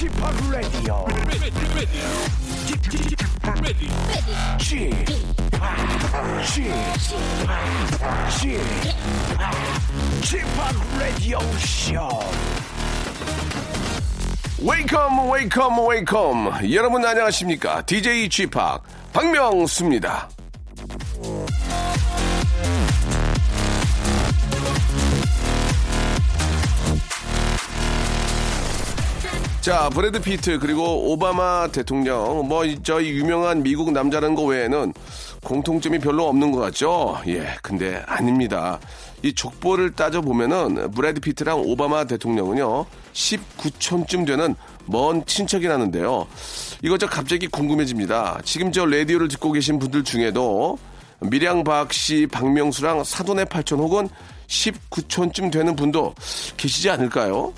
Chip, Chip, Chip Radio Show. 웨이컴 웨이컴 웨이컴 여러분 안녕하십니까 DJ G 팍 박명수입니다 자 브래드 피트 그리고 오바마 대통령. 뭐 저희 유명한 미국 남자라는 거 외에는 공통점이 별로 없는 것 같죠? 예 근데 아닙니다. 이 족보를 따져 보면은 브래드 피트랑 오바마 대통령은요 19촌쯤 되는 먼 친척이라는데요. 이거 저 갑자기 궁금해집니다. 지금 저 라디오를 듣고 계신 분들 중에도 밀양 박 씨 박명수랑 사돈의 팔촌 혹은 19촌쯤 되는 분도 계시지 않을까요?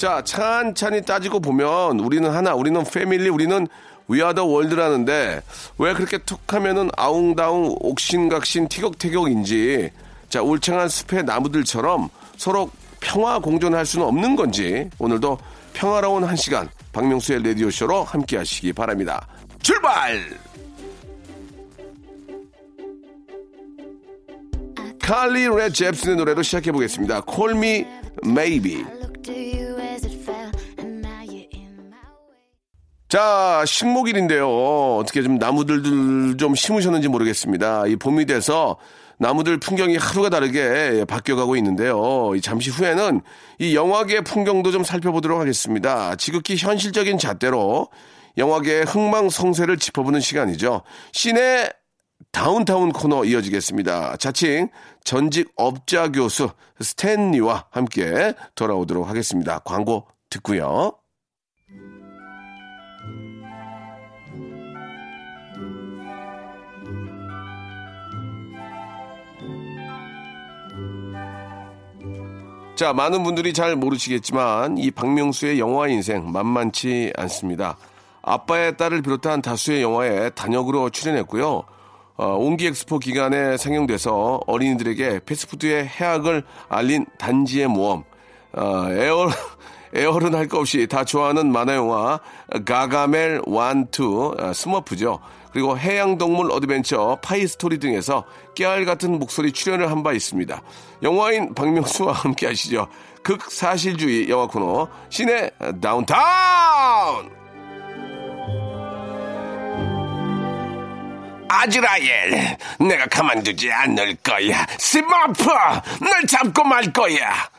자, 찬찬히 따지고 보면 우리는 하나, 우리는 패밀리, 우리는 위아더 월드라는데 왜 그렇게 툭 하면은 아웅다웅 옥신각신 티격태격인지 자, 울창한 숲의 나무들처럼 서로 평화 공존할 수는 없는 건지 오늘도 평화로운 한 시간 박명수의 라디오쇼로 함께 하시기 바랍니다. 출발! 칼리 레 잽슨의 노래로 시작해 보겠습니다. Call Me Maybe. 자, 식목일인데요. 어떻게 좀 나무들을 좀 심으셨는지 모르겠습니다. 이 봄이 돼서 나무들 풍경이 하루가 다르게 바뀌어가고 있는데요. 이 잠시 후에는 이 영화계 풍경도 좀 살펴보도록 하겠습니다. 지극히 현실적인 잣대로 영화계의 흥망성쇠를 짚어보는 시간이죠. 시내 다운타운 코너 이어지겠습니다. 자칭 전직 업자 교수 스탠리와 함께 돌아오도록 하겠습니다. 광고 듣고요. 자, 많은 분들이 잘 모르시겠지만 이 박명수의 영화 인생 만만치 않습니다. 아빠의 딸을 비롯한 다수의 영화에 단역으로 출연했고요. 어, 옹기 엑스포 기간에 상영돼서 어린이들에게 패스트푸드의 해악을 알린 단지의 모험, 어, 애어, 애어른 할 거 없이 다 좋아하는 만화영화 가가멜 one two 어, 스머프죠. 그리고 해양동물 어드벤처 파이스토리 등에서 깨알 같은 목소리 출연을 한 바 있습니다. 영화인 박명수와 함께 하시죠. 극사실주의 영화 코너 씨네 다운타운! 아즈라엘, 내가 가만두지 않을 거야. 스머프, 널 잡고 말 거야.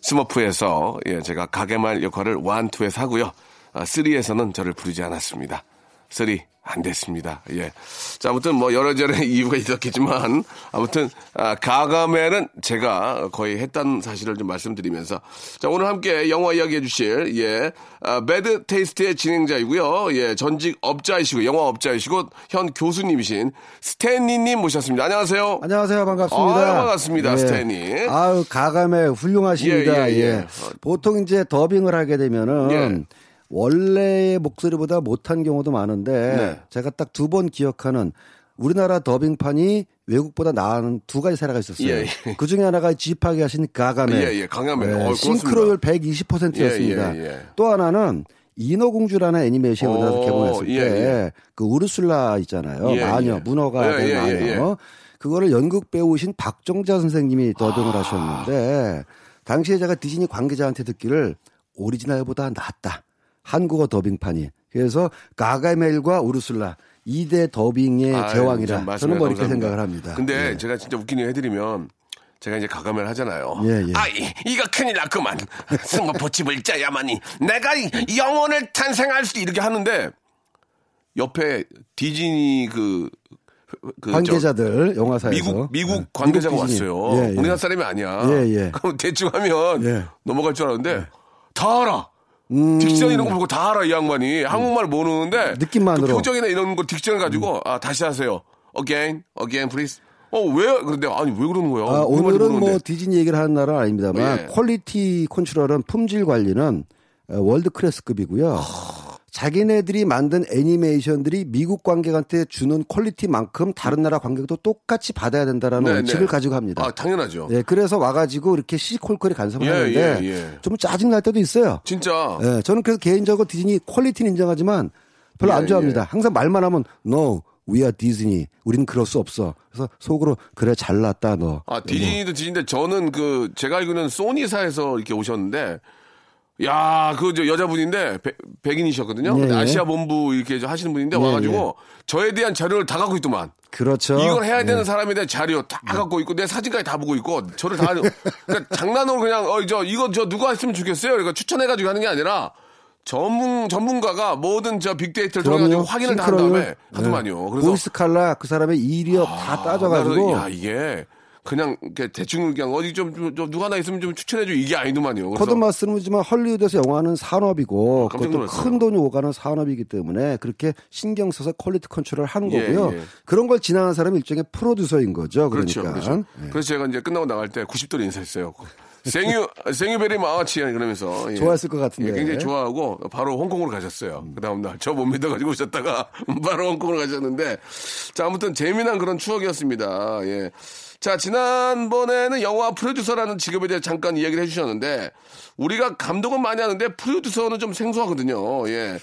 스머프에서 예, 제가 가가멜 역할을 one two에서 하고요. 아, three에서는 저를 부르지 않았습니다. three 안 됐습니다. 예. 자, 아무튼 뭐 여러저러 이유가 있었겠지만 아무튼 아, 가가멜은 제가 거의 했다는 사실을 좀 말씀드리면서 자, 오늘 함께 영화 이야기 해 주실 예. 아, Bad Taste의 진행자이고요. 예. 전직 업자이시고 영화 업자이시고 현 교수님이신 스탠리 님 모셨습니다. 안녕하세요. 안녕하세요. 반갑습니다. 아유, 반갑습니다. 예. 스탠리. 아유, 가감에 훌륭하십니다. 예, 예, 예, 예. 보통 이제 더빙을 하게 되면은 예. 원래의 목소리보다 못한 경우도 많은데 네. 제가 딱 두 번 기억하는 우리나라 더빙판이 외국보다 나은 두 가지 사례가 있었어요. 예, 예. 그 중에 하나가 집하게 하신 가감에 예, 예, 강하멜. 어, 고맙습니다. 싱크로율 120%였습니다. 예, 예, 예. 또 하나는 인어공주라는 애니메이션 오, 우리나라에서 개봉했을 예, 때그 우르술라 있잖아요. 예, 마녀, 예. 문어가 예, 된 예, 마녀. 그거를 연극 배우신 박정자 선생님이 더빙을 아. 하셨는데 당시에 제가 디즈니 관계자한테 듣기를 오리지널보다 낫다. 한국어 더빙판이. 그래서 가가멜과 우르술라 2대 더빙의 아유, 제왕이라 참 저는 뭐 이렇게. 생각을 합니다. 근데 예. 제가 진짜 웃긴 일 해드리면 제가 이제 가감을 하잖아요. 예, 예. 아, 이, 이거 큰일 났구만. 승모포 집을 짜야만이. 내가 이 영혼을 탄생할 수 이렇게 하는데 옆에 디즈니 그, 그 관계자들 저 영화사에서 미국 미국 네. 관계자가 미국. 왔어요. 예, 예. 우리나라 사람이 아니야. 예, 예. 그럼 대충 하면 예. 넘어갈 줄 알았는데 다 알아. 음. 딕션 이런 거 보고 다 알아 이 양반이 한국말 모르는데 느낌만으로. 그 표정이나 이런 거 딕션 가지고 아 다시 하세요. Again, again, please. 어왜 그런데 아니 왜 그러는 거야? 아, 오늘은 뭐. 디즈니 얘기를 하는 날은 아닙니다만 예. quality control은 품질 관리는 어, world class급이고요. 자기네들이 만든 애니메이션들이 미국 관객한테 주는 quality만큼 다른 나라 관객도 똑같이 받아야 된다라는 네, 원칙을 네. 가지고 합니다. 아, 당연하죠. 네, 그래서 와가지고 이렇게 시시콜콜이 간섭을 예, 하는데 예, 예. 좀 짜증 날 때도 있어요. 진짜. 예, 저는 그래서 개인적으로 디즈니 quality는 인정하지만 별로 예, 안 좋아합니다. 예. 항상 말만 하면 no, we are 디즈니. 우리는 그럴 수 없어. 그래서 속으로 그래 잘났다 너. 아, 디즈니도 디즈니인데 저는 그 제가 알기로는 소니사에서 이렇게 오셨는데 야, 그 저 여자분인데 백, 백인이셨거든요. 예, 근데 예. 아시아 본부 이렇게 저 하시는 분인데 예, 와가지고 저에 대한 자료를 다 갖고 있더만. 그렇죠. 이걸 해야 되는 예. 사람에 대한 자료 다 갖고 있고 내 사진까지 다 보고 있고 저를 다 그러니까 장난으로 그냥 어 저 이거 저 누가 했으면 좋겠어요. 그러니까 추천해가지고 하는 게 아니라 전문 전문가가 모든 저 빅데이터를 통해 가지고. 확인을 다 한. 다음에 하더만요. 네. 그래서 voice color 그 사람의 이력 다 따져가지고 야 이게 그냥 이렇게 대충 그냥 어디 좀, 좀, 좀 누가 하나 있으면 좀 추천해줘 이게 아니더만요. 그래서 거듭 말씀드리지만 헐리우드에서 영화는 산업이고 깜짝 그것도. 큰 돈이 오가는 산업이기 때문에 그렇게 신경 써서 quality control을 하는 예, 거고요. 예. 그런 걸 지나는 사람이 일종의 프로듀서인 거죠. 그렇죠, 그러니까. 그렇죠. 예. 그래서 제가 이제 끝나고 나갈 때 90도로 인사했어요. 생유 생유베리 마치 그러면서 예. 좋아했을 것 같은데. 예, 굉장히 좋아하고 바로 홍콩으로 가셨어요. 그 다음 날 저 못 믿어 가지고 오셨다가 바로 홍콩으로 가셨는데 자 아무튼 재미난 그런 추억이었습니다. 예. 자 지난번에는 영화 프로듀서라는 직업에 대해 잠깐 이야기를 해주셨는데 우리가 감독은 많이 하는데 프로듀서는 좀 생소하거든요. 예.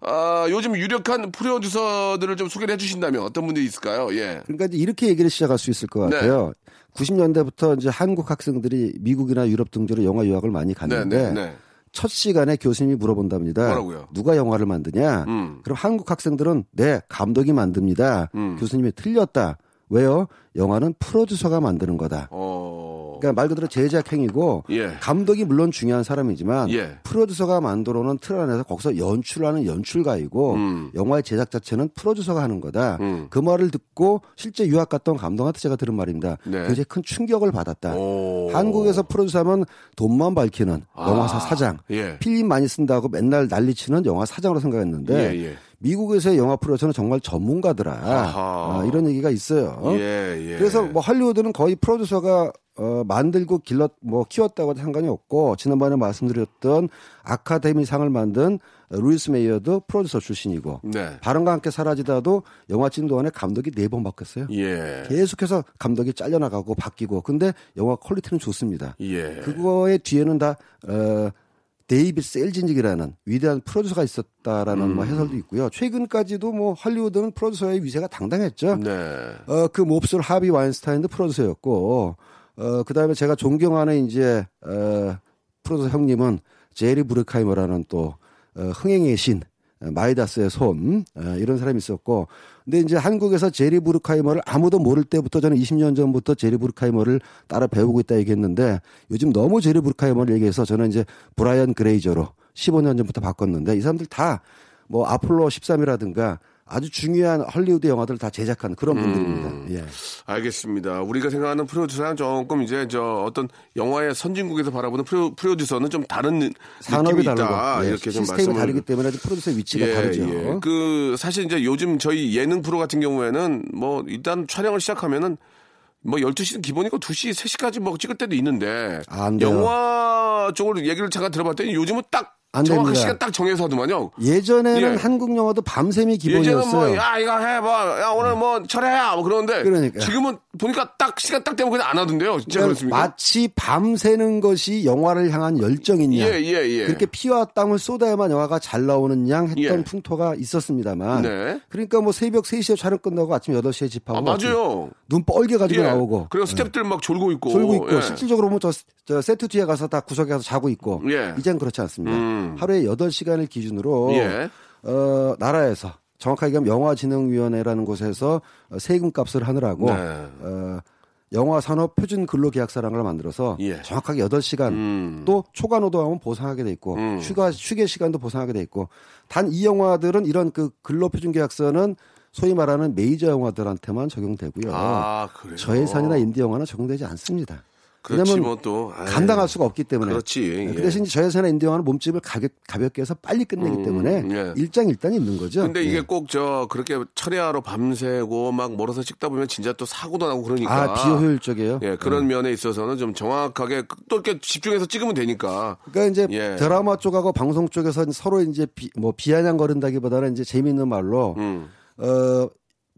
아, 요즘 유력한 프로듀서들을 좀 소개를 해주신다면 어떤 분들이 있을까요? 예. 그러니까 이제 이렇게 얘기를 시작할 수 있을 것 네. 같아요. 90년대부터 이제 한국 학생들이 미국이나 유럽 등지로 영화 유학을 많이 네, 갔는데 네, 네. 첫 시간에 교수님이 물어본답니다. 뭐라고요? 누가 영화를 만드냐? 음. 그럼 한국 학생들은 네, 감독이 만듭니다. 음. 교수님이 틀렸다. 왜요? 영화는 프로듀서가 만드는 거다. 어. 그러니까 말 그대로 제작 행위고 예. 감독이 물론 중요한 사람이지만 예. 프로듀서가 만들어놓은 틀 안에서 거기서 연출하는 연출가이고 음. 영화의 제작 자체는 프로듀서가 하는 거다. 음. 그 말을 듣고 실제 유학 갔던 감독한테 제가 들은 말입니다. 네. 굉장히 큰 충격을 받았다. 오. 한국에서 프로듀서하면 돈만 밝히는 아. 영화사 사장, 예. 필름 많이 쓴다고 맨날 난리치는 영화 사장으로 생각했는데 예, 예. 미국에서의 영화 프로듀서는 정말 전문가더라. 아, 이런 얘기가 있어요. 예, 예. 그래서 뭐 할리우드는 거의 프로듀서가 어, 만들고 길렀 뭐 키웠다고 상관이 없고 지난번에 말씀드렸던 아카데미 상을 만든 루이스 메이어도 프로듀서 출신이고 네. 바람과 함께 사라지다도 영화 동안에 감독이 네 번 바뀌었어요. 예. 계속해서 감독이 잘려나가고 바뀌고 근데 영화 quality는 좋습니다. 예. 그거의 뒤에는 다 어, 데이빗 셀즈닉이라는 위대한 프로듀서가 있었다라는 음. 뭐 해설도 있고요. 최근까지도 뭐 할리우드는 프로듀서의 위세가 당당했죠. 네. 어, 그 몹쓸 하비 와인스타인도 프로듀서였고, 어, 그 다음에 제가 존경하는 이제, 어, 프로듀서 형님은 제리 브루카이머라는 또, 어, 흥행의 신, 어, 마이다스의 손, 어, 이런 사람이 있었고, 근데 이제 한국에서 제리 브루카이머를 아무도 모를 때부터 저는 20년 전부터 제리 브루카이머를 따라 배우고 있다 얘기했는데, 요즘 너무 제리 브루카이머를 얘기해서 저는 이제 브라이언 그레이저로 15년 전부터 바꿨는데, 이 사람들 다 뭐 아폴로 13이라든가 아주 중요한 헐리우드 영화들을 다 제작한 그런 분들입니다. 예. 알겠습니다. 우리가 생각하는 프로듀서랑 조금 이제 저 어떤 영화의 선진국에서 바라보는 프로, 프로듀서는 좀 다른 산업이. 다르고 예, 이렇게 좀 시스템이 말씀을 다르기 때문에 프로듀서의 위치가 다르죠. 예. 그 사실 이제 요즘 저희 예능 프로 같은 경우에는 뭐 일단 촬영을 시작하면은 뭐 12시는 기본이고 2시, 3시까지 뭐 찍을 때도 있는데 안 돼요. 영화 쪽으로 얘기를 잠깐 들어봤더니 요즘은 딱 안 정확한 됩니다. 시간 딱 정해서 하더만요. 예전에는 예. 한국 영화도 밤샘이 예전은 기본이었어요. 뭐, 야, 이거 해, 뭐, 야, 오늘 뭐, 철회야, 뭐, 그러는데. 그러니까. 지금은 보니까 딱, 시간 딱 되면 그냥 안 하던데요. 진짜 그러니까 그렇습니까? 마치 밤새는 것이 영화를 향한 열정이냐. 예, 예, 예. 그렇게 피와 땀을 쏟아야만 영화가 잘 나오는 양 했던 예. 풍토가 있었습니다만. 네. 그러니까 뭐 새벽 3시에 촬영 끝나고 아침 8시에 집하고. 아, 맞아요. 눈 뻘게 가지고 예. 나오고. 그리고 스탭들 막 졸고 있고. 졸고 있고 예. 실질적으로 보면 저, 저 세트 뒤에 가서 다 구석에 가서 자고 있고 예. 이젠 그렇지 않습니다. 음. 하루에 8시간을 기준으로 예. 어, 나라에서 정확하게 얘기하면 영화진흥위원회라는 곳에서 어, 세금 값을 하느라고 네. 어, 영화 산업 표준 근로 계약서라는 걸 만들어서 예. 정확하게 8시간 음. 또 초과 노동하면 보상하게 돼 있고 음. 휴가 휴게 시간도 보상하게 돼 있고 단 이 영화들은 이런 그 근로 표준 계약서는 소위 말하는 메이저 영화들한테만 적용되고요. 아. 저예산이나 인디 영화는 적용되지 않습니다. 그렇지 왜냐면 뭐또 감당할 수가 없기 때문에. 그렇지. 네, 예. 그 대신 저 여사나 인디 영화는 몸집을 가볍, 가볍게 해서 빨리 끝내기 때문에 예. 일장일단이 있는 거죠. 근데 이게 예. 꼭저 그렇게 철야로 밤새고 막 멀어서 찍다 보면 진짜 또 사고도 나고 그러니까. 아 비효율적이에요. 예, 그런 면에 있어서는 좀 정확하게 또 이렇게 집중해서 찍으면 되니까. 그러니까 이제 예. 드라마 쪽하고 방송 쪽에서 서로 이제 비, 뭐 비아냥거린다기보다는 이제 재미있는 말로 음. 어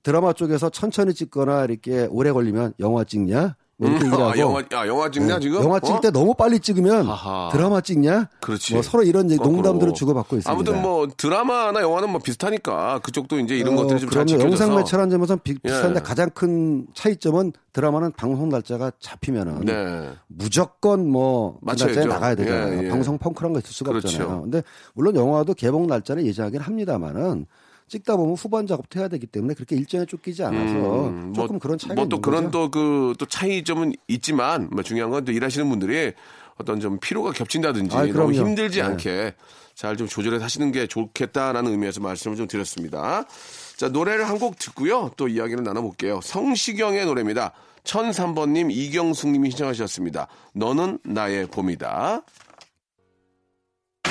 드라마 쪽에서 천천히 찍거나 이렇게 오래 걸리면 영화 찍냐? 뭐 이렇게 얘기를 하고 아, 영화, 아, 영화 찍냐, 지금? 영화 찍을 어? 때 너무 빨리 찍으면 아하. 드라마 찍냐? 그렇지. 뭐 서로 이런 이제. 농담들을 주고받고 있습니다. 아무튼 뭐 드라마나 영화는 뭐 비슷하니까 그쪽도 이제 이런 어, 것들이 좀잘 그럼요. 지켜져서. 영상 매체라는 점에서 비, 예. 비슷한데 가장 큰 차이점은 드라마는 방송 날짜가 잡히면은 네. 무조건 뭐그 맞춰야죠. 날짜에 나가야 되잖아요. 예, 예. 방송 펑크란 거 있을 수가 그렇죠. 없잖아요. 근데 물론 영화도 개봉 날짜를 예정하긴 합니다만은 찍다 보면 후반 작업도 해야 되기 때문에 그렇게 일정에 쫓기지 않아서 음, 조금 그런 차이가 뭐또 있는 그런 거죠. 또그 또 차이점은 있지만 뭐 중요한 건 또 일하시는 분들이 어떤 좀 피로가 겹친다든지 아이, 너무. 힘들지 네. 않게 잘 좀 조절해서 하시는 게 좋겠다라는 의미에서 말씀을 좀 드렸습니다. 자 노래를 한 곡 듣고요 또 이야기를 나눠볼게요. 성시경의 노래입니다. 1003번님 이경숙님이 신청하셨습니다. 너는 나의 봄이다.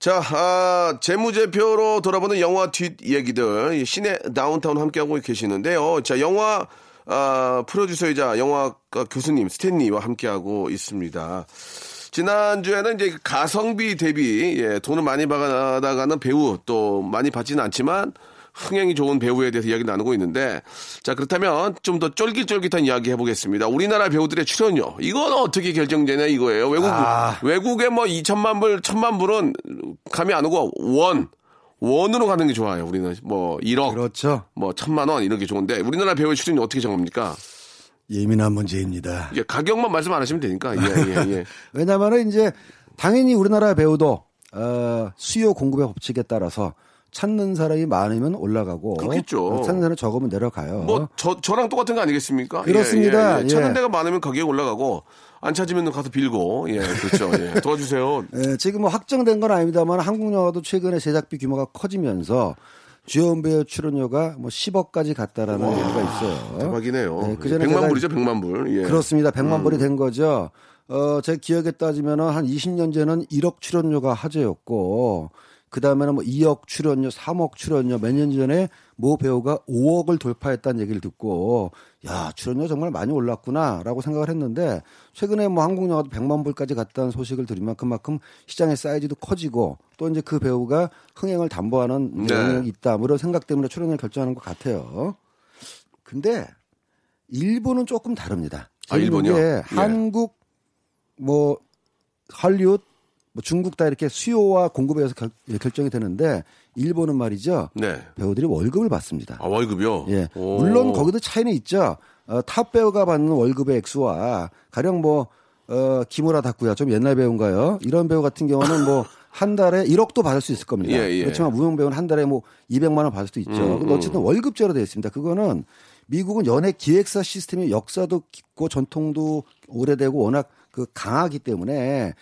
자, 아, 재무제표로 돌아보는 영화 뒷 얘기들, 이 시내 다운타운 함께하고 계시는데요. 자, 영화, 아, 프로듀서이자 영화과 교수님, 스탠리와 함께하고 있습니다. 지난주에는 이제 가성비 대비, 예, 돈을 많이 받아가는 배우, 또 많이 받지는 않지만, 흥행이 좋은 배우에 대해서 이야기를 나누고 있는데, 자, 그렇다면 좀 더 쫄깃쫄깃한 이야기 해보겠습니다. 우리나라 배우들의 출연료. 이건 어떻게 결정되냐 이거예요. 외국, 아. 외국에 뭐 2천만 불, 1천만 불은 감이 안 오고, 원. 원으로 가는 게 좋아요. 우리는 뭐 1억, 그렇죠. 뭐 천만 원 이런 게 좋은데, 우리나라 배우의 출연료 어떻게 정합니까? 예민한 문제입니다. 이게 가격만 말씀 안 하시면 되니까. 예, 예, 예. 왜냐하면 이제 당연히 우리나라 배우도 어, 수요 공급의 법칙에 따라서 찾는 사람이 많으면 올라가고 그렇겠죠. 어, 찾는 사람이 적으면 내려가요. 뭐, 저, 저랑 똑같은 거 아니겠습니까? 그렇습니다. 예, 예, 예. 찾는 예. 데가 많으면 가격이 올라가고, 안 찾으면 가서 빌고, 예, 그렇죠. 예. 도와주세요. 예, 지금 뭐 확정된 건 아닙니다만 한국 영화도 최근에 제작비 규모가 커지면서 주연 배우 출연료가 뭐 10억까지 갔다라는 얘기가 있어요. 대박이네요. 네, 그전에 100만 제가- 불이죠, 100만 불. 예. 그렇습니다. 100만 불이 된 거죠. 어, 제 기억에 따지면은 한 20년 전은 1억 출연료가 하재였고, 그 다음에는 뭐 2억 출연료, 3억 출연료, 몇 년 전에 모 배우가 5억을 돌파했다는 얘기를 듣고, 야, 출연료 정말 많이 올랐구나라고 생각을 했는데, 최근에 뭐 한국 영화도 100만 불까지 갔다는 소식을 들으면 그만큼 시장의 사이즈도 커지고, 또 이제 그 배우가 흥행을 담보하는 네. 영역이 있다. 뭐 이런 생각 때문에 출연을 결정하는 것 같아요. 근데, 일본은 조금 다릅니다. 아, 일본이요? 게 예. 한국 뭐 할리우드 뭐 중국 다 이렇게 수요와 공급에 의해서 결, 결정이 되는데 일본은 말이죠. 네. 배우들이 월급을 받습니다. 아, 월급이요? 예. 오. 물론 거기도 차이는 있죠. 어, 탑 배우가 받는 월급의 액수와 가령 뭐 어, 기무라 다쿠야 좀 옛날 배우인가요? 이런 배우 같은 경우는 뭐 한 달에 1억도 받을 수 있을 겁니다. 예, 예. 그렇지만 무명 배우는 한 달에 뭐 200만 원 받을 수도 있죠. 음, 근데 어쨌든 월급제로 되어 있습니다. 그거는 미국은 연예 기획사 시스템이 역사도 깊고 전통도 오래되고 워낙 그 강하기 때문에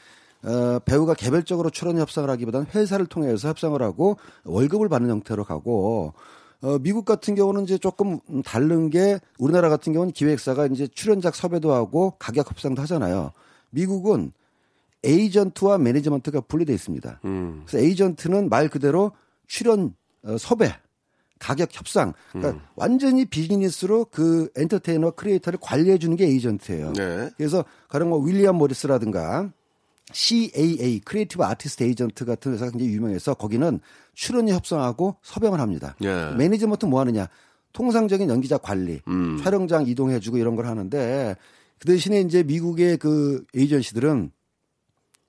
어, 배우가 개별적으로 출연 협상을 하기보다는 회사를 통해서 협상을 하고 월급을 받는 형태로 가고 어, 미국 같은 경우는 이제 조금 다른 게 우리나라 같은 경우는 기획사가 이제 출연작 섭외도 하고 가격 협상도 하잖아요. 미국은 에이전트와 매니지먼트가 분리되어 있습니다. 음. 그래서 에이전트는 말 그대로 출연 어, 섭외 가격 협상 그러니까 음. 완전히 비즈니스로 그 엔터테이너 크리에이터를 관리해 주는 게 에이전트예요. 네. 그래서 가령 뭐 윌리엄 모리스라든가 CAA Creative Artist Agent 같은 회사가 굉장히 유명해서 거기는 출연료 협상하고 섭외를 합니다. 예. 매니지먼트 뭐 하느냐? 통상적인 연기자 관리, 음. 촬영장 이동해주고 이런 걸 하는데 그 대신에 이제 미국의 그 에이전시들은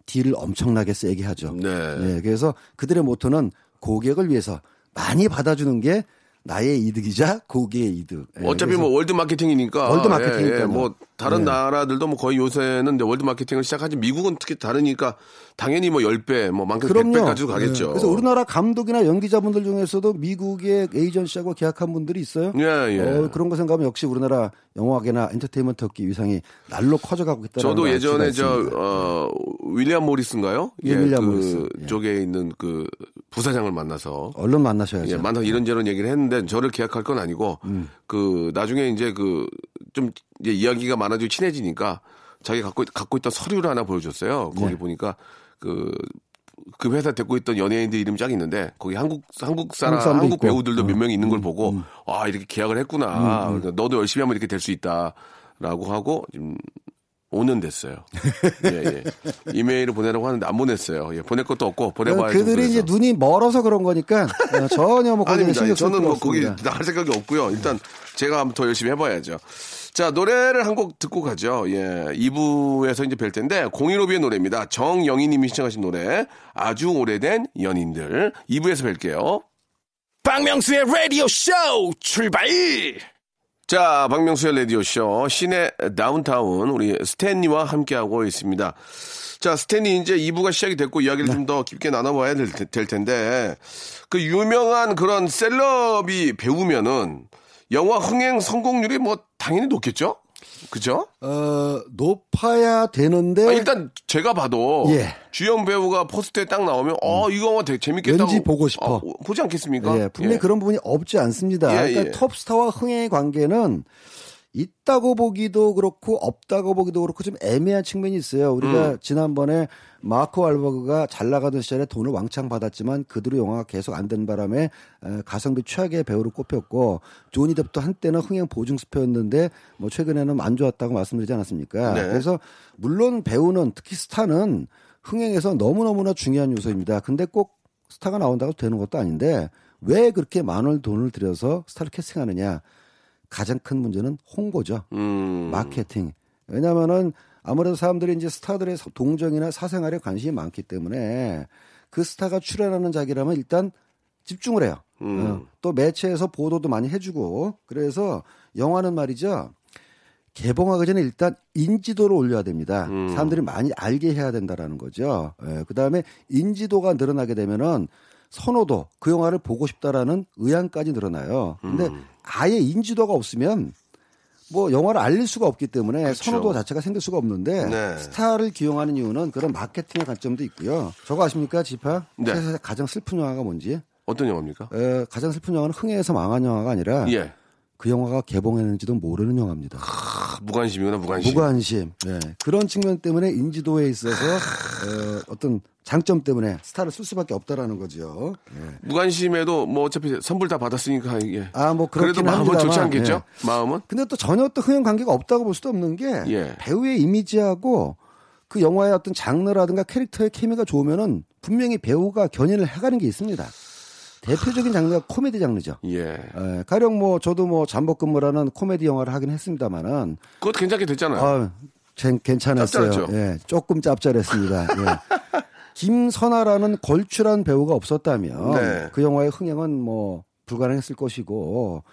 deal을 엄청나게 세게 하죠. 네. 네, 그래서 그들의 모토는 고객을 위해서 많이 받아주는 게 나의 이득이자 고객의 이득. 예, 어차피 뭐 world marketing이니까. world marketing이니까요. 예, 예. 뭐 다른 네. 나라들도 뭐 거의 요새는 이제 world marketing을 시작하지 미국은 특히 다르니까 당연히 뭐 10배, 뭐 많게는 그럼요. 100배까지도 가겠죠. 예, 그래서 우리나라 감독이나 연기자분들 중에서도 미국의 에이전시하고 계약한 분들이 있어요. 예, 예. 어, 그런 거 생각하면 역시 우리나라 영화계나 엔터테인먼트 업계 위상이 날로 커져가고 있다는 저도 예전에 저 어, 윌리엄 모리스인가요? 예, 윌리엄 그 모리스. 예. 쪽에 있는 그 부사장을 만나서 얼른 만나셔야죠. 예, 만나서 이런저런 얘기를 했는데 저를 계약할 건 아니고 음. 그 나중에 이제 그 좀 이제 이야기가 많아지고 친해지니까 자기 갖고 있- 갖고 있던 서류를 하나 보여줬어요. 거기 네. 보니까 그그 회사 데리고 있던 연예인들 이름이 쫙 있는데 거기 한국 한국 사람 한국 한국. 배우들도 몇 음, 명 있는 걸 보고 아 이렇게 계약을 했구나. 그러니까 너도 열심히 하면 이렇게 될 수 있다라고 하고 지금 5년 됐어요. 예, 예. 이메일을 보내라고 하는데 안 보냈어요. 예, 보낼 것도 없고 보내봐야 그들이 이제 눈이 멀어서 그런 거니까 어, 전혀 뭐 아닙니다. 신경 쓸 저는 뭐 거기. 나갈 생각이 없고요. 일단 제가 한번 더 열심히 해봐야죠. 자, 노래를 한 곡 듣고 가죠. 예. 2부에서 이제 뵐 텐데, 015B의 노래입니다. 정영희 님이 시청하신 노래, 아주 오래된 연인들. 2부에서 뵐게요. 박명수의 라디오 쇼 출발 자, 박명수의 라디오쇼, 시내 다운타운, 우리 스탠리와 함께하고 있습니다. 자, 스탠리 이제 2부가 시작이 됐고, 이야기를 좀더 깊게 나눠봐야 될, 될 텐데, 그 유명한 그런 셀럽이 배우면은, 영화 흥행 성공률이 뭐, 당연히 높겠죠? 그죠? 어, 높아야 되는데 아, 일단 제가 봐도 예. 주연 배우가 포스터에 딱 나오면 어 이거 영화 되게 재밌겠다고 왠지 보고 싶어. 어, 보지 않겠습니까? 예, 분명히 예. 그런 부분이 없지 않습니다. 예, 그러니까 예. 톱스타와 흥행의 관계는 있다고 보기도 그렇고 없다고 보기도 그렇고 좀 애매한 측면이 있어요. 우리가 음. 지난번에 마크 왈버그가 잘 나가던 시절에 돈을 왕창 받았지만 그대로 영화가 계속 안 된 바람에 에, 가성비 최악의 배우로 꼽혔고 조니 뎁도 한때는 흥행 보증수표였는데 뭐 최근에는 안 좋았다고 말씀드리지 않았습니까? 네. 그래서 물론 배우는 특히 스타는 흥행에서 너무너무나 중요한 요소입니다. 근데 꼭 스타가 나온다고 되는 것도 아닌데 왜 그렇게 많은 돈을 들여서 스타를 캐스팅하느냐? 가장 큰 문제는 홍보죠. 음. 마케팅. 왜냐면은 아무래도 사람들이 이제 스타들의 사- 동정이나 사생활에 관심이 많기 때문에 그 스타가 출연하는 자기라면 일단 집중을 해요. 음. 어, 또 매체에서 보도도 많이 해주고 그래서 영화는 말이죠. 개봉하기 전에 일단 인지도를 올려야 됩니다. 음. 사람들이 많이 알게 해야 된다라는 거죠. 그 다음에 인지도가 늘어나게 되면은 선호도 그 영화를 보고 싶다라는 의향까지 늘어나요. 근데 음. 아예 인지도가 없으면 뭐 영화를 알릴 수가 없기 때문에 그렇죠. 선호도 자체가 생길 수가 없는데 네. 스타를 기용하는 이유는 그런 마케팅의 관점도 있고요. 저거 아십니까, 지파? 네. 세상에서 가장 슬픈 영화가 뭔지? 어떤 영화입니까? 에, 가장 슬픈 영화는 흥행에서 망한 영화가 아니라 예. 그 영화가 개봉했는지도 모르는 영화입니다. 아, 무관심이구나 무관심. 무관심. 네. 그런 측면 때문에 인지도에 있어서 어, 어떤 장점 때문에 스타를 쓸 수밖에 없다라는 거죠. 예. 무관심에도 뭐 어차피 선불 다 받았으니까 이게. 아, 뭐 그래도 마음은 합니다만, 좋지 않겠죠? 예. 마음은? 근데 또 전혀 또 흥행 관계가 없다고 볼 수도 없는 게 예. 배우의 이미지하고 그 영화의 어떤 장르라든가 캐릭터의 케미가 좋으면은 분명히 배우가 견인을 해가는 게 있습니다. 대표적인 장르가 코미디 장르죠. 예. 에, 가령 뭐 저도 뭐 잠복근무라는 코미디 영화를 하긴 했습니다만은 그것도 괜찮게 됐잖아요. 아, 젠- 괜찮았어요. 짭짤했죠? 예, 조금 짭짤했습니다. 예. 김선아라는 걸출한 배우가 없었다면 네. 그 영화의 흥행은 뭐 불가능했을 것이고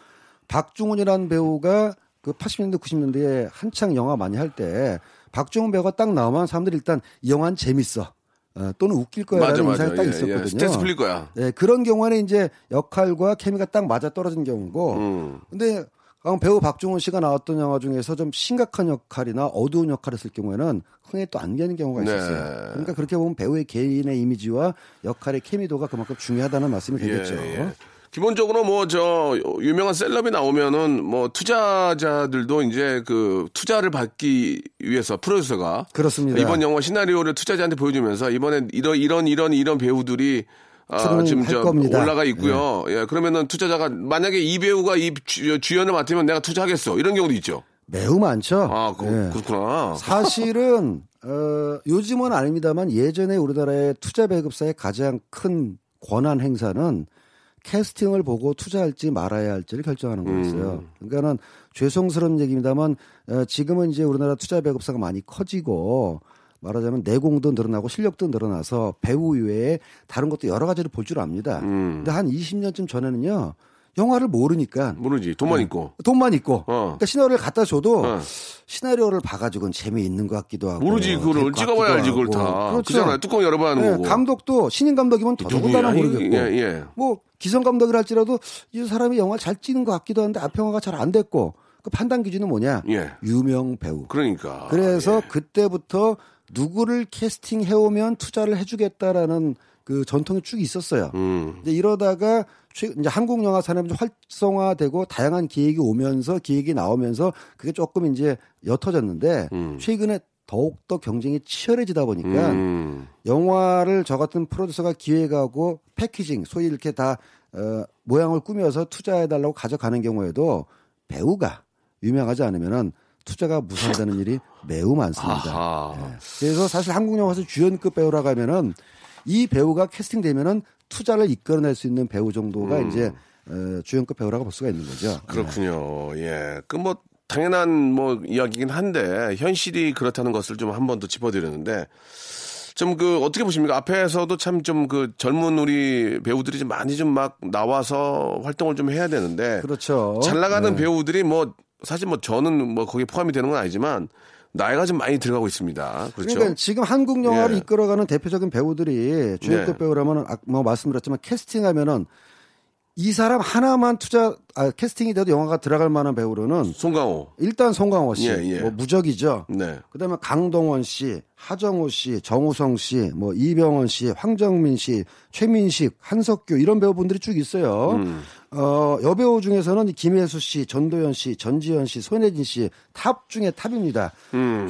박중훈이라는 배우가 그 80년대 90년대에 한창 영화 많이 할 때 박중훈 배우가 딱 나오면 사람들이 일단 이 영화는 재밌어. 어, 또는 웃길 거야라는. 인상이 딱 예, 있었거든요. 예. 스트레스 풀릴 거야. 예, 그런 경우에는 이제 역할과 케미가 딱 맞아 떨어진 경우고 음. 근데 아, 배우 박중훈 씨가 나왔던 영화 중에서 좀 심각한 역할이나 어두운 역할을 했을 경우에는 흥에 또 안 되는 경우가 네. 있었어요. 그러니까 그렇게 보면 배우의 개인의 이미지와 역할의 케미도가 그만큼 중요하다는 말씀이 되겠죠. 예, 예. 기본적으로 뭐 저 유명한 셀럽이 나오면은 뭐 투자자들도 이제 그 투자를 받기 위해서 프로듀서가 그렇습니다. 이번 영화 시나리오를 투자자한테 보여주면서 이번에 이런 이런 이런 이런 배우들이 아, 지금 할저 겁니다. 올라가 있고요. 예. 그러면은 투자자가 만약에 이 배우가 이 주- 주연을 맡으면 내가 투자하겠어. 이런 경우도 있죠. 매우 많죠. 아, 그, 예. 그렇구나. 사실은 어, 요즘은 아닙니다만 예전에 우리나라의 투자 배급사의 가장 큰 권한 행사는 캐스팅을 보고 투자할지 말아야 할지를 결정하는 거였어요. 그러니까는 죄송스러운 얘기입니다만 어, 지금은 이제 우리나라 투자 배급사가 많이 커지고 말하자면 내공도 늘어나고 실력도 늘어나서 배우 외에 다른 것도 여러 가지를 볼 줄 압니다. 근데 한 20년쯤 전에는요. 영화를 모르니까 모르지. 돈만 있고. 돈만 있고 어. 그러니까 시나리오를 갖다 줘도 어. 시나리오를 봐가지고는 재미있는 것 같기도 하고 모르지. 될것 찍어봐야 알지, 그걸. 다. 그렇죠. 그잖아요. 뚜껑 열어봐야 하는 예, 거고. 감독도 신인 감독이면 더더군다나? 모르겠고 예, 예. 뭐 기성 감독이라 할지라도 이 사람이 영화 잘 찍는 것 같기도 한데 앞 영화가 잘 안 됐고 그 판단 기준은 뭐냐 예. 유명 배우 그러니까. 그래서 예. 그때부터 누구를 캐스팅해 오면 투자를 해주겠다라는 그 전통이 쭉 있었어요. 음. 이제 이러다가 최- 이제 한국 영화 산업이 좀 활성화되고 다양한 기획이 오면서 기획이 나오면서 그게 조금 이제 옅어졌는데 음. 최근에 더욱 더 경쟁이 치열해지다 보니까 음. 영화를 저 같은 프로듀서가 기획하고 패키징 소위 이렇게 다 어, 모양을 꾸며서 투자해달라고 가져가는 경우에도 배우가 유명하지 않으면은 투자가 무산되는 일이 매우 많습니다. 예. 그래서 사실 한국 영화에서 주연급 배우라고 하면은 이 배우가 캐스팅되면은 투자를 이끌어낼 수 있는 배우 정도가 음. 이제 어, 주연급 배우라고 볼 수가 있는 거죠. 그렇군요. 예. 그뭐 당연한 뭐 이야기긴 한데 현실이 그렇다는 것을 좀 한 번 더 짚어드렸는데 좀 그 어떻게 보십니까? 앞에서도 참 좀 그 젊은 우리 배우들이 좀 많이 좀 막 나와서 활동을 좀 해야 되는데 그렇죠. 잘 나가는 네. 배우들이 뭐 사실 뭐 저는 뭐 거기에 포함이 되는 건 아니지만 나이가 좀 많이 들어가고 있습니다. 그렇죠? 그러니까 지금 한국 영화를 예. 이끌어가는 대표적인 배우들이 주연급 네. 배우라면 아, 뭐 말씀드렸지만 캐스팅하면은 이 사람 하나만 투자 아, 캐스팅이 돼도 영화가 들어갈 만한 배우로는 송강호. 일단 송강호 씨, 예, 예. 뭐 무적이죠. 네. 그다음에 강동원 씨, 하정우 씨, 정우성 씨, 뭐 이병헌 씨, 황정민 씨, 최민식, 한석규 이런 배우분들이 쭉 있어요. 음. 어, 여배우 중에서는 김혜수 씨, 전도연 씨, 전지현 씨, 손예진 씨 탑 중에 탑입니다.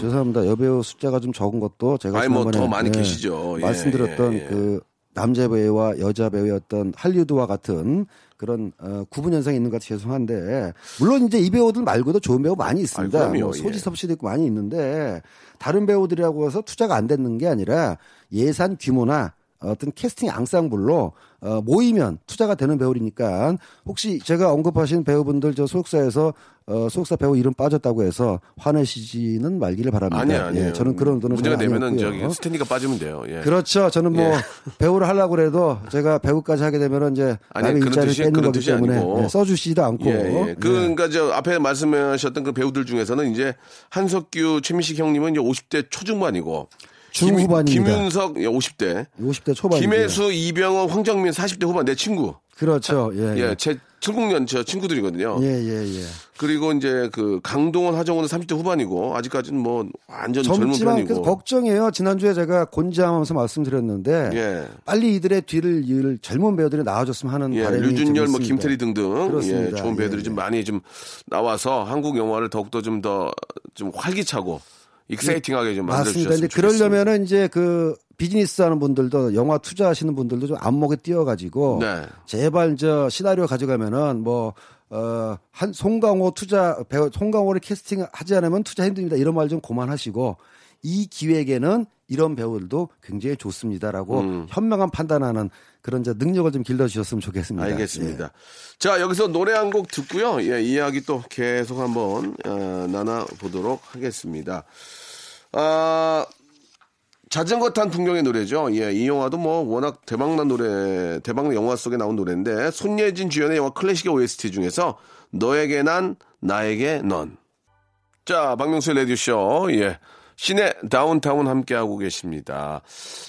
죄송합니다. 여배우 숫자가 좀 적은 것도 제가 음. 아니, 뭐 지난번에, 더 많이 예, 계시죠. 예, 말씀드렸던 예, 예. 그 남자 배우와 여자 배우였던 할리우드와 같은 그런 어, 구분 현상이 있는 것 같아 죄송한데 물론 이제 이 배우들 말고도 좋은 배우 많이 있습니다. 그럼요. 뭐 예. 소지섭 씨도 있고 많이 있는데 다른 배우들이라고 해서 투자가 안 되는 게 아니라 예산 규모나 어떤 캐스팅 앙상블로 어, 모이면 투자가 되는 배우니까 혹시 제가 언급하신 배우분들 저 소속사에서 어, 소속사 배우 이름 빠졌다고 해서 화내시지는 말기를 바랍니다. 아니에요, 아니에요. 예, 저는 그런 돈은 문제가 되면은. 저기 스탠디가 빠지면 돼요. 예. 그렇죠. 저는 뭐 예. 배우를 하려고 그래도 제가 배우까지 하게 되면은 이제 아니, 남의 일자리를 뜻이- 그런 거기 때문에. 예, 써주시지도 않고. 예, 예. 그, 예. 그러니까 저 앞에 말씀하셨던 그 배우들 중에서는 이제 한석규, 최민식 형님은 이제 50대 초중반이고. 중후반입니다. 김, 김윤석 예, 50대. 50대 초반. 김혜수, 이병헌, 황정민 40대 후반 내 친구. 그렇죠. 예. 예, 예. 제 70년 저 친구들이거든요. 예, 예, 예. 그리고 이제 그 강동원, 하정우는 30대 후반이고 아직까지는 뭐 완전 젊은 편이고. 그래서 걱정이에요. 지난주에 제가 곤지암하면서 말씀드렸는데 예. 빨리 이들의 뒤를 이을 젊은 배우들이 나와줬으면 하는 예, 바람이 좀 류준열, 뭐. 김태리 등등 예, 그렇습니다. 좋은 배우들이 예, 좀 예. 많이 좀 나와서 한국 영화를 더욱더 좀 더좀 활기차고 익사이팅하게 좀 만들어 주셨으면 좋겠습니다. 그러려면은 이제 그 비즈니스 하는 분들도 영화 투자하시는 분들도 좀 안목에 띄어가지고 네. 제발 저 시나리오 가져가면은 뭐, 어, 한, 송강호 투자, 배우, 송강호를 캐스팅 하지 않으면 투자 힘듭니다. 이런 말좀 그만하시고 이 기획에는 이런 배우들도 굉장히 좋습니다라고 음. 현명한 판단하는 그런 저 능력을 좀 길러주셨으면 좋겠습니다. 알겠습니다. 예. 자, 여기서 노래 한 곡 듣고요. 예, 이야기 또 계속 한번 어, 나눠보도록 하겠습니다. 아, 자전거 탄 풍경의 노래죠. 예, 이 영화도 뭐 워낙 대박난 노래, 대박 영화 속에 나온 노래인데 손예진 주연의 영화 클래식의 OST 중에서 너에게 난, 나에게 넌. 자, 박명수의 레디쇼. 예. 시내 다운타운 함께하고 계십니다.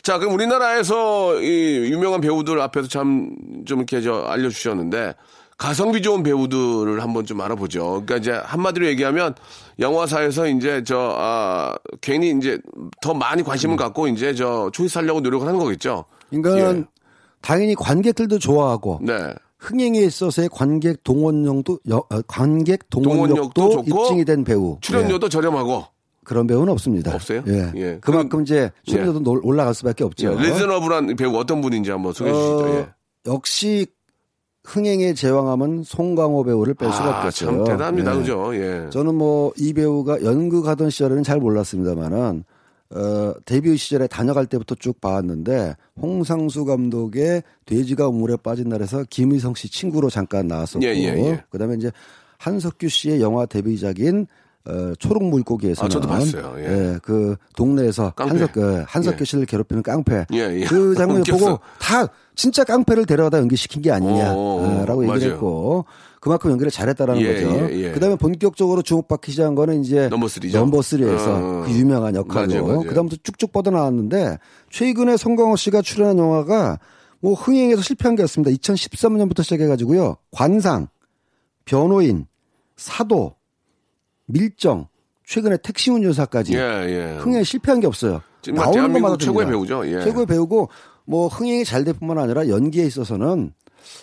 자, 그럼 우리나라에서 이 유명한 배우들 앞에서 참 좀 이렇게 저 알려주셨는데, 가성비 좋은 배우들을 한번 좀 알아보죠. 그러니까 이제 한마디로 얘기하면 영화사에서 이제 저, 아, 괜히 이제 더 많이 관심을 갖고 이제 저 초이스하려고 노력을 하는 거겠죠. 그러니까 당연히 관객들도 좋아하고 네. 흥행에 있어서의 관객 동원력도 여- 어, 관객 동원력도 동원력도 좋고 입증이 된 배우. 예. 출연료도 저렴하고. 그런 배우는 없습니다. 없어요? 예. 예. 그만큼 이제 출연료도 놀- 올라갈 수밖에 예, 없죠. 리즈너블한 배우 어떤 분인지 한번 소개해 주시죠. 어, 예. 역시 흥행의 제왕함은 송강호 배우를 뺄 수가 아, 없겠어요. 참 대단합니다. 예. 그죠? 예. 저는 뭐 이 배우가 연극하던 시절에는 잘 몰랐습니다만은 어, 데뷔 시절에 다녀갈 때부터 쭉 봐왔는데 홍상수 감독의 돼지가 우물에 빠진 날에서 김희성 씨 친구로 잠깐 나왔었고 예, 예, 예. 그다음에 이제 한석규 씨의 영화 데뷔작인 어, 초록 물고기에서는 아, 저도 봤어요. 예. 그 동네에서 깡패. 한석 어, 한석규 예. 씨를 괴롭히는 깡패 예, 예. 그 장면을. 보고 다 진짜 깡패를 데려다 연기시킨 게 어, 아니냐라고 얘기를 맞아요. 했고 그만큼 연기를 잘했다라는 예, 거죠. 예, 예. 그다음에 본격적으로 주목받기 시작한 거는 이제 넘버 쓰리죠. 넘버 3에서 어. 그 유명한 역할로 맞아요, 맞아요. 그다음부터 쭉쭉 뻗어나왔는데 최근에 송강호 씨가 출연한 영화가 뭐 흥행에서 실패한 게 없습니다. 2013년부터 시작해가지고요. 관상, 변호인, 사도, 밀정, 최근에 택시 운전사까지 예, 예. 흥행에 실패한 게 없어요. 정말 나오는 것마다 최고의. 배우죠. 예. 최고의 배우고 뭐 흥행이 잘 될 뿐만 아니라 연기에 있어서는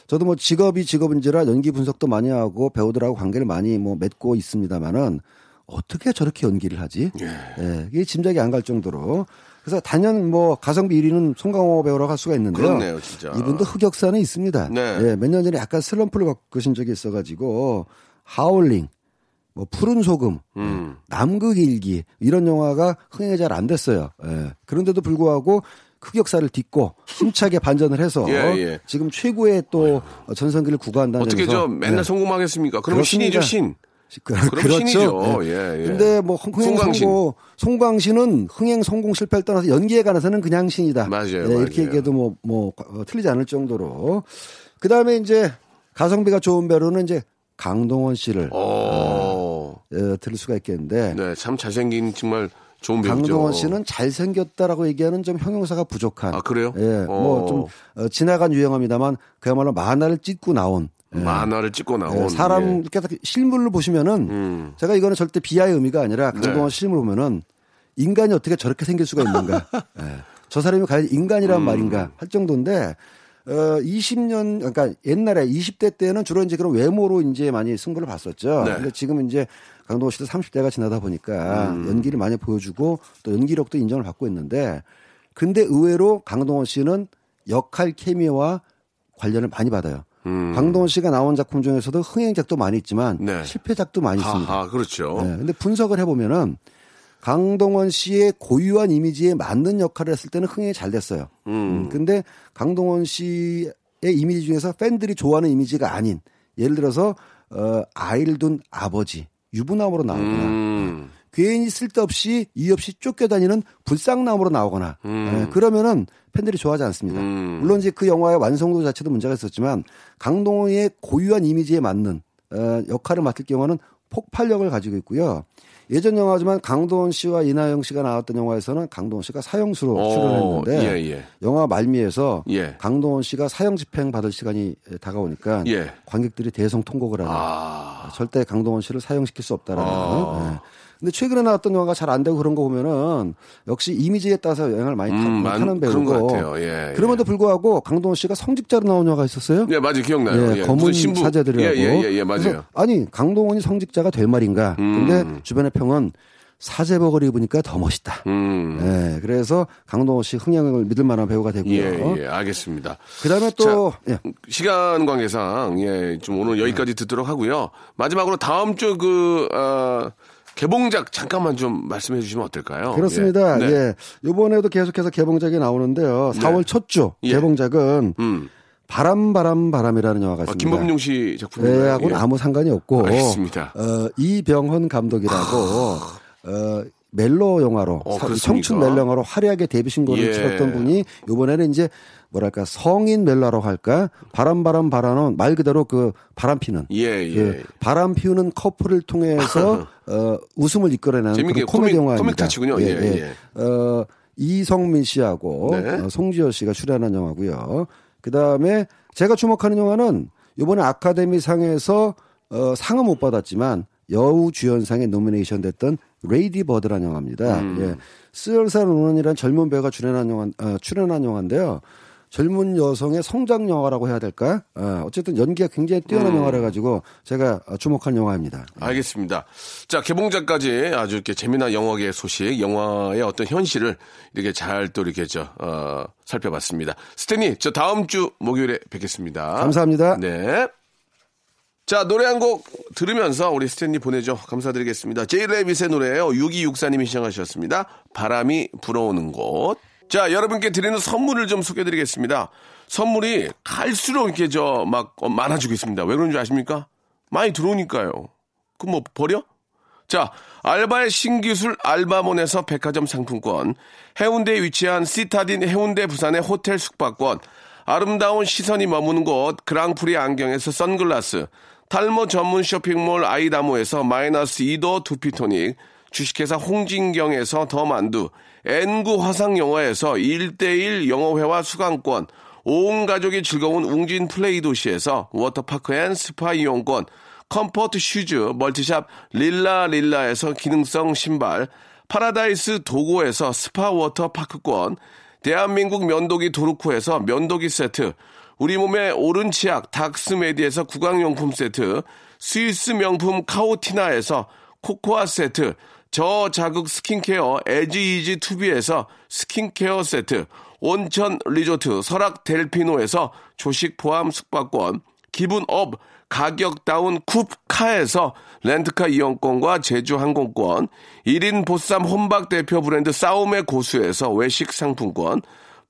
저도 뭐 직업이 직업인지라 연기 분석도 많이 하고 배우들하고 관계를 많이 뭐 맺고 있습니다만은 어떻게 저렇게 연기를 하지? 예. 이게 짐작이 안 갈 정도로. 그래서 단연 뭐 가성비 1위는 송강호 배우라고 할 수가 있는데요. 그렇네요, 진짜. 이분도 흑역사는 있습니다. 네. 예, 몇 년 전에 약간 슬럼프를 겪으신 적이 있어가지고 하울링, 뭐 푸른 소금, 음. 남극 일기 이런 영화가 흥행이 잘 안 됐어요. 예. 그런데도 불구하고 흑역사를 딛고 힘차게 반전을 해서 예, 예. 지금 최고의 또 전성기를 구가한다는 어떻게 저 맨날 네. 성공하겠습니까? 그렇습니다. 신이죠, 신. 그, 그럼 그렇죠. 신이죠. 예. 예, 예. 근데 뭐 흥행 송강신. 성공 송광신은 흥행 성공 실패를 떠나서 연기에 관해서는 그냥 신이다. 맞아요, 예. 이렇게 얘기해도 뭐뭐 틀리지 않을 정도로. 그 다음에 이제 가성비가 좋은 배우는 이제 강동원 씨를 어. 어, 들을 수가 있겠는데 네, 참 잘생긴 정말 좋은 배우죠. 강동원 씨는 잘생겼다라고 얘기하는 좀 형용사가 부족한. 아, 그래요? 예, 어. 뭐좀 지나간 유행어입니다만 그야말로 만화를 찍고 나온 예. 만화를 찍고 나온 예, 사람 예. 이렇게 딱 실물로 보시면은 음. 제가 이거는 절대 비하의 의미가 아니라 강동원 네. 실물 보면은 인간이 어떻게 저렇게 생길 수가 있는가? 예. 저 사람이 과연 인간이란 음. 말인가 할 정도인데 어 20년 그러니까 옛날에 20대 때는 주로 이제 그런 외모로 이제 많이 승부를 봤었죠. 네. 근데 지금 이제 강동원 씨도 30대가 지나다 보니까 음. 연기를 많이 보여주고 또 연기력도 인정을 받고 있는데 근데 의외로 강동원 씨는 역할 케미와 관련을 많이 받아요. 강동원 씨가 나온 작품 중에서도 흥행작도 많이 있지만 음. 네. 실패작도 많이 있습니다. 하하, 그렇죠. 네, 근데 분석을 해보면은 강동원 씨의 고유한 이미지에 맞는 역할을 했을 때는 흥행이 잘 됐어요. 음, 근데 강동원 씨의 이미지 중에서 팬들이 좋아하는 이미지가 아닌 예를 들어서 어, 아이를 둔 아버지 유부남으로 나오거나 음. 괜히 쓸데없이 이유 없이 쫓겨다니는 불쌍남으로 나오거나 예, 그러면은 팬들이 좋아하지 않습니다. 음. 물론 이제 그 영화의 완성도 자체도 문제가 있었지만 강동원의 고유한 이미지에 맞는 어, 역할을 맡을 경우는 폭발력을 가지고 있고요. 예전 영화지만 강동원 씨와 이나영 씨가 나왔던 영화에서는 강동원 씨가 사형수로 어, 출연했는데 예, 예. 영화 말미에서 예. 강동원 씨가 사형 집행 받을 시간이 다가오니까 예. 관객들이 대성 통곡을 하는 아. 절대 강동원 씨를 사형시킬 수 없다라는. 아. 예. 근데 최근에 나왔던 영화가 잘 안 되고 그런 거 보면은 역시 이미지에 따라서 영향을 많이 타- 음, 많- 타는 그런 배우고. 것 같아요. 예, 예. 그럼에도 불구하고 강동원 씨가 성직자로 나온 영화가 있었어요. 예, 맞아요. 기억나요. 예, 예, 검은 신부. 사제들이라고. 예, 예, 예, 예, 맞아요. 아니 강동원이 성직자가 될 말인가. 음. 근데 주변의 평은 사제복을 입으니까 더 멋있다. 음. 예, 그래서 강동원 씨 흥행을 믿을 만한 배우가 되고요. 예, 예, 알겠습니다. 그다음에 또 예. 시간 관계상 예, 좀 오늘 여기까지 듣도록 하고요. 마지막으로 다음 주그 어, 개봉작 잠깐만 좀 말씀해 주시면 어떨까요? 그렇습니다. 예. 예. 네. 요번에도 계속해서 개봉작이 나오는데요. 4월 첫주 예. 개봉작은 음. 바람 바람 바람이라는 영화가 아, 있습니다. 김범용 씨 작품인가요? 네, 하고는 예. 아무 상관이 없고 알겠습니다. 어, 이병헌 감독이라고 어, 멜로 영화로 어? 청춘 멜로 영화로 화려하게 데뷔 신곡을 예. 치렀던 분이 이번에는 이제 뭐랄까 성인 멜로라고 할까 바람 바람 바라는 말 그대로 그 바람 피는 예, 예. 예, 바람 피우는 커플을 통해서 어, 웃음을 이끌어내는 그런 코미디 영화입니다. 코믹 타치군요. 예, 어, 이성민 씨하고 네. 어, 송지효 씨가 출연한 영화고요. 그 다음에 제가 주목하는 영화는 이번에 아카데미 상에서 어, 상은 못 받았지만 여우 주연상에 nomination 됐던 Lady Bird라는 영화입니다. 음. 예. 시얼샤 로넌이라는 젊은 배우가 출연한 영화, 어, 출연한 영화인데요. 젊은 여성의 성장 영화라고 해야 될까? 어, 어쨌든 연기가 굉장히 뛰어난 음. 영화라 가지고 제가 어, 주목한 영화입니다. 알겠습니다. 자, 개봉작까지 아주 이렇게 재미난 영화계 소식, 영화의 어떤 현실을 이렇게 잘 또 이렇게 저, 어, 살펴봤습니다. 스탠리, 저 다음 주 목요일에 뵙겠습니다. 감사합니다. 네. 자, 노래 한 곡 들으면서 우리 스탠리 보내죠. 감사드리겠습니다. 제이레빗의 노래예요. 6264님이 시청하셨습니다. 바람이 불어오는 곳. 자, 여러분께 드리는 선물을 좀 소개해 드리겠습니다. 선물이 갈수록 이렇게 저 막 많아지고 있습니다. 왜 그런지 아십니까? 많이 들어오니까요. 그럼 뭐 버려? 자, 알바의 신기술 알바몬에서 백화점 상품권, 해운대에 위치한 시타딘 해운대 부산의 호텔 숙박권, 아름다운 시선이 머무는 곳 그랑프리 안경에서 선글라스, 탈모 전문 쇼핑몰 아이다모에서 마이너스 2도 두피토닉, 주식회사 홍진경에서 더 만두, N구 화상영어에서 1대1 영어회화 수강권, 온 가족이 즐거운 웅진 플레이 도시에서 워터파크 and 스파 이용권, comfort shoes multi shop 릴라 릴라에서 기능성 신발, 파라다이스 도고에서 스파 워터 파크권, 대한민국 면도기 도르코에서 면도기 세트, 우리 몸의 오른 치약 닥스메디에서 구강용품 세트, 스위스 명품 카오티나에서 코코아 세트, 저자극 스킨케어 에지이지 투비에서 스킨케어 세트, 온천 리조트 설악 델피노에서 조식 포함 숙박권, 기분 업 가격 다운 쿱카에서 렌트카 이용권과 제주 항공권, 1인 보쌈 혼박 대표 브랜드 싸움의 고수에서 외식 상품권,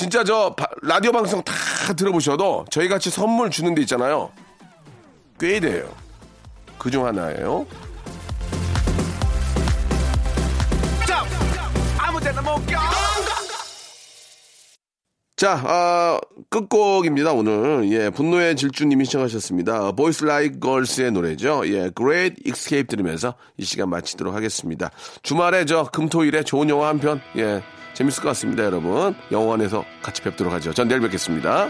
진짜 저 바- 라디오 방송 다 들어보셔도 저희 같이 선물 주는 데 있잖아요. 꽤 돼요. 그 중 하나예요. 자, 아, 끝곡입니다, 오늘. 예, 분노의 질주님이 시청하셨습니다. Boys Like Girls의 노래죠. 예, Great Escape 들으면서 이 시간 마치도록 하겠습니다. 주말에 저 금토일에 좋은 영화 한 편, 예, 재밌을 것 같습니다, 여러분. 영화관에서 같이 뵙도록 하죠. 전 내일 뵙겠습니다.